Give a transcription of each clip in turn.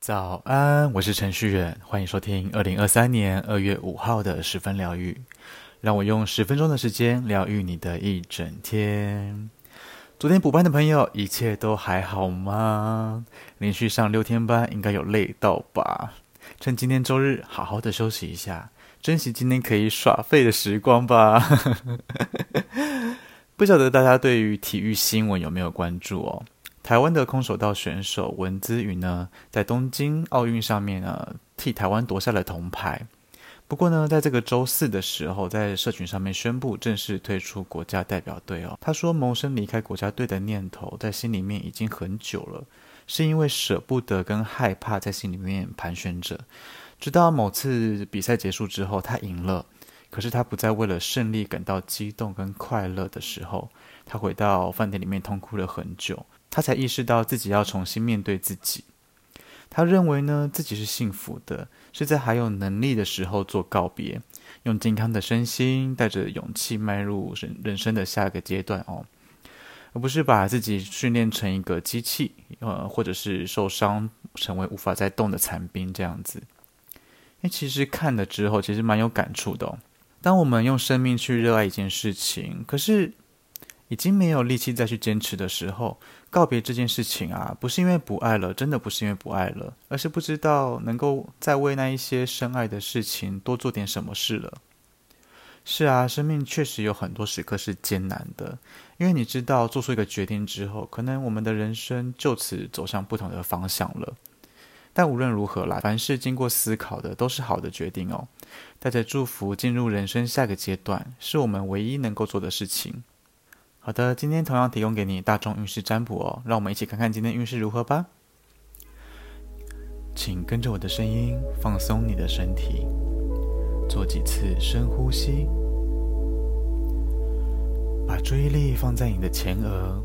早安，我是程序员，欢迎收听二零二三年二月五号的十分疗愈。让我用十分钟的时间疗愈你的一整天。昨天补班的朋友，一切都还好吗？连续上六天班，应该有累到吧？趁今天周日，好好的休息一下，珍惜今天可以耍废的时光吧。不晓得大家对于体育新闻有没有关注哦？台湾的空手道选手文姿云呢，在东京奥运上面呢，替台湾夺下了铜牌。不过呢，在这个周四的时候，在社群上面宣布正式退出国家代表队哦。他说，萌生离开国家队的念头在心里面已经很久了，是因为舍不得跟害怕在心里面盘旋着。直到某次比赛结束之后，他赢了，可是他不再为了胜利感到激动跟快乐的时候，他回到饭店里面痛哭了很久。他才意识到自己要重新面对自己。他认为呢，自己是幸福的，是在还有能力的时候做告别，用健康的身心，带着勇气迈入人人生的下一个阶段哦，而不是把自己训练成一个机器，呃，或者是受伤成为无法再动的残兵这样子。诶，其实看了之后，其实蛮有感触的哦。当我们用生命去热爱一件事情，可是已经没有力气再去坚持的时候，告别这件事情啊，不是因为不爱了，真的不是因为不爱了，而是不知道能够再为那一些深爱的事情多做点什么事了。是啊，生命确实有很多时刻是艰难的，因为你知道，做出一个决定之后，可能我们的人生就此走向不同的方向了。但无论如何啦，凡是经过思考的，都是好的决定哦。带着祝福进入人生下个阶段，是我们唯一能够做的事情。好的，今天同样提供给你大众运势占卜哦，让我们一起看看今天运势如何吧。请跟着我的声音，放松你的身体，做几次深呼吸，把注意力放在你的前额，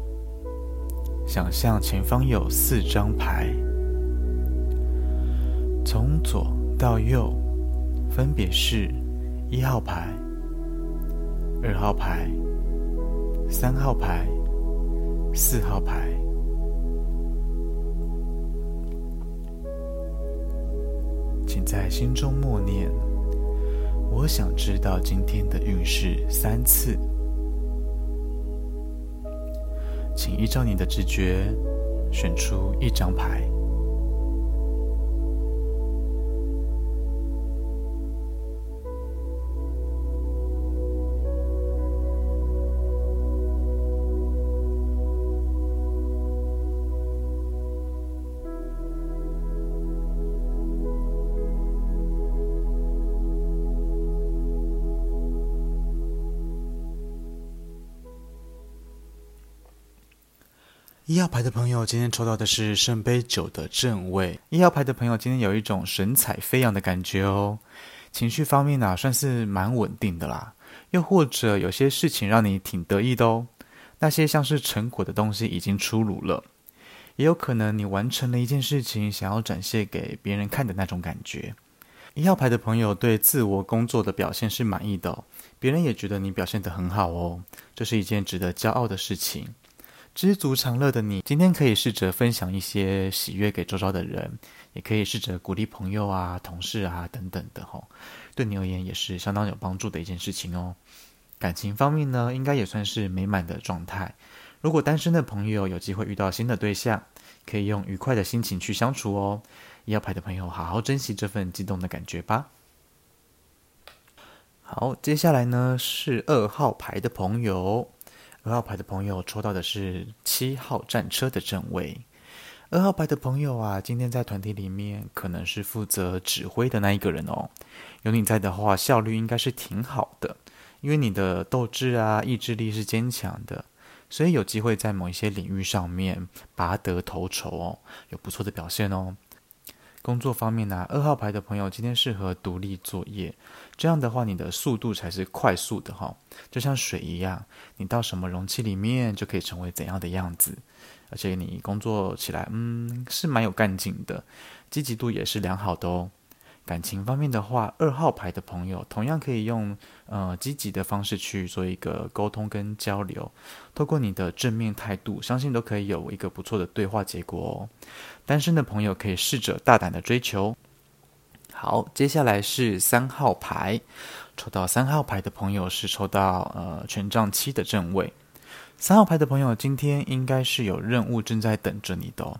想象前方有四张牌，从左到右，分别是一号牌、二号牌。三号牌，四号牌，请在心中默念：“我想知道今天的运势三次。”请依照你的直觉选出一张牌。一号牌的朋友，今天抽到的是圣杯九的正位。一号牌的朋友，今天有一种神采飞扬的感觉哦。情绪方面呢，算是蛮稳定的啦。又或者有些事情让你挺得意的哦。那些像是成果的东西已经出炉了，也有可能你完成了一件事情，想要展现给别人看的那种感觉。一号牌的朋友对自我工作的表现是满意的，别人也觉得你表现得很好哦，这是一件值得骄傲的事情。知足常乐的你，今天可以试着分享一些喜悦给周遭的人，也可以试着鼓励朋友啊、同事啊等等的吼，对你而言也是相当有帮助的一件事情哦。感情方面呢，应该也算是美满的状态。如果单身的朋友有机会遇到新的对象，可以用愉快的心情去相处哦。一号牌的朋友，好好珍惜这份激动的感觉吧。好，接下来呢是二号牌的朋友。二号牌的朋友抽到的是七号战车的正位。二号牌的朋友啊，今天在团体里面可能是负责指挥的那一个人哦。有你在的话，效率应该是挺好的，因为你的斗志啊、意志力是坚强的，所以有机会在某一些领域上面拔得头筹哦，有不错的表现哦。工作方面呢、二号牌的朋友今天适合独立作业，这样的话你的速度才是快速的哈，就像水一样，你到什么容器里面就可以成为怎样的样子，而且你工作起来，嗯，是蛮有干劲的，积极度也是良好的哦。感情方面的话，二号牌的朋友同样可以用呃积极的方式去做一个沟通跟交流，透过你的正面态度，相信都可以有一个不错的对话结果哦。单身的朋友可以试着大胆的追求。好，接下来是三号牌，抽到三号牌的朋友是抽到呃权杖七的正位。三号牌的朋友今天应该是有任务正在等着你的哦，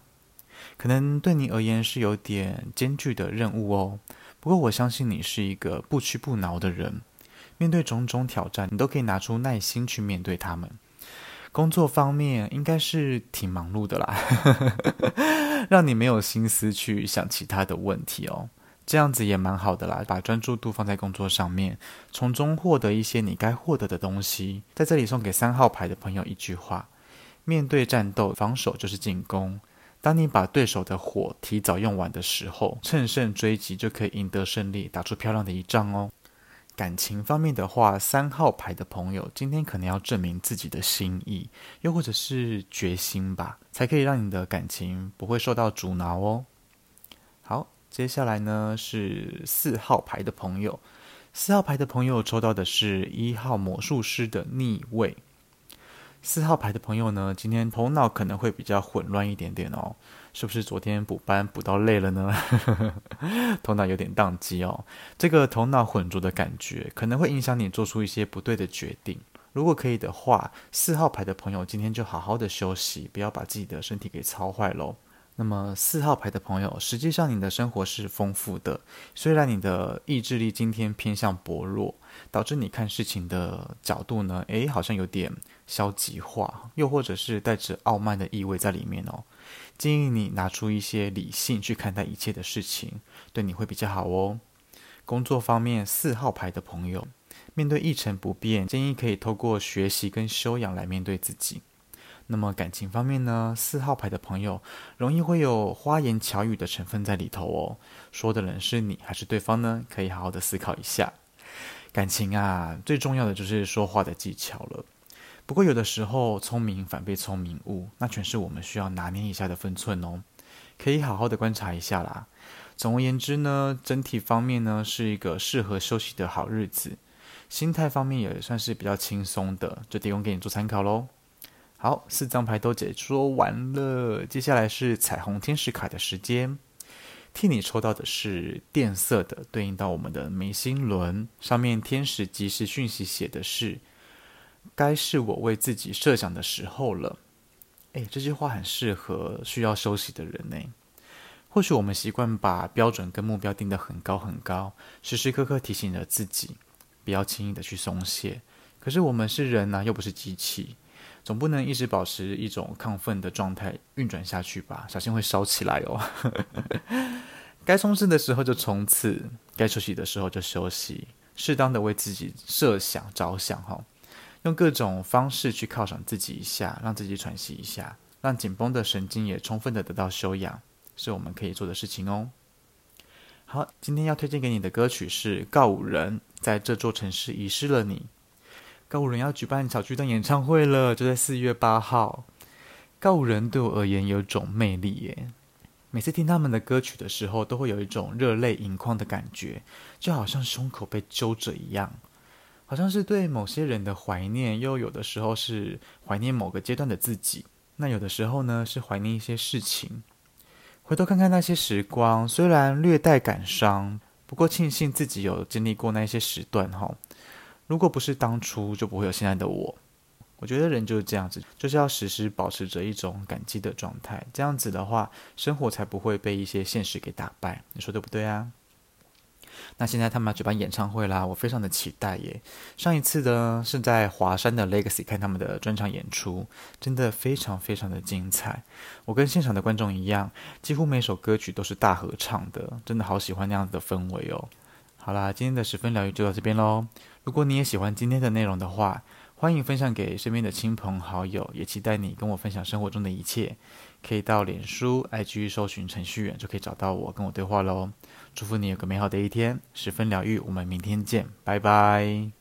可能对你而言是有点艰巨的任务哦。不过我相信你是一个不屈不挠的人，面对种种挑战，你都可以拿出耐心去面对他们。工作方面应该是挺忙碌的啦，让你没有心思去想其他的问题哦。这样子也蛮好的啦，把专注度放在工作上面，从中获得一些你该获得的东西。在这里送给三号牌的朋友一句话：面对战斗，防守就是进攻。当你把对手的火提早用完的时候，乘胜追击就可以赢得胜利，打出漂亮的一仗哦。感情方面的话，三号牌的朋友今天可能要证明自己的心意，又或者是决心吧，才可以让你的感情不会受到阻挠哦。好，接下来呢是四号牌的朋友，四号牌的朋友抽到的是一号魔术师的逆位。四号牌的朋友呢，今天头脑可能会比较混乱一点点哦，是不是昨天补班补到累了呢？头脑有点宕机哦，这个头脑混浊的感觉可能会影响你做出一些不对的决定。如果可以的话，四号牌的朋友今天就好好的休息，不要把自己的身体给操坏喽。那么四号牌的朋友，实际上你的生活是丰富的，虽然你的意志力今天偏向薄弱，导致你看事情的角度呢，诶，好像有点消极化，又或者是带着傲慢的意味在里面哦。建议你拿出一些理性去看待一切的事情，对你会比较好哦。工作方面，四号牌的朋友，面对一成不变，建议可以透过学习跟修养来面对自己。那么感情方面呢？四号牌的朋友容易会有花言巧语的成分在里头哦。说的人是你还是对方呢？可以好好的思考一下。感情啊，最重要的就是说话的技巧了。不过有的时候聪明反被聪明误，那全是我们需要拿捏一下的分寸哦。可以好好的观察一下啦。总而言之呢，整体方面呢是一个适合休息的好日子。心态方面也算是比较轻松的，就提供给你做参考喽。好，四张牌都解说完了，接下来是彩虹天使卡的时间。替你抽到的是靛色的，对应到我们的眉心轮。上面天使即时讯息写的是：“该是我为自己设想的时候了。”诶，这句话很适合需要休息的人呢。或许我们习惯把标准跟目标定得很高很高，时时刻刻提醒着自己，不要轻易的去松懈。可是我们是人呐，又不是机器。总不能一直保持一种亢奋的状态运转下去吧？小心会烧起来哦。该冲刺的时候就冲刺，该休息的时候就休息，适当的为自己设想着想哈，用各种方式去犒赏自己一下，让自己喘息一下，让紧绷的神经也充分的得到休养，是我们可以做的事情哦。好，今天要推荐给你的歌曲是告五人，在这座城市遗失了你。告五人要举办小巨蛋演唱会了，就在四月八号。告五人对我而言有一种魅力耶，每次听他们的歌曲的时候，都会有一种热泪盈眶的感觉，就好像胸口被揪着一样，好像是对某些人的怀念，又有的时候是怀念某个阶段的自己，那有的时候呢是怀念一些事情。回头看看那些时光，虽然略带感伤，不过庆幸自己有经历过那些时段哈。如果不是当初，就不会有现在的我。我觉得人就是这样子，就是要时时保持着一种感激的状态，这样子的话，生活才不会被一些现实给打败。你说对不对啊？那现在他们要举办演唱会啦，我非常的期待耶。上一次呢是在华山的 Legacy 看他们的专场演出，真的非常非常的精彩。我跟现场的观众一样，几乎每首歌曲都是大合唱的，真的好喜欢那样子的氛围哦。好啦，今天的十分疗愈就到这边喽。如果你也喜欢今天的内容的话，欢迎分享给身边的亲朋好友，也期待你跟我分享生活中的一切。可以到脸书、IG 搜寻程序员，就可以找到我，跟我对话喽。祝福你有个美好的一天，十分疗愈。我们明天见，拜拜。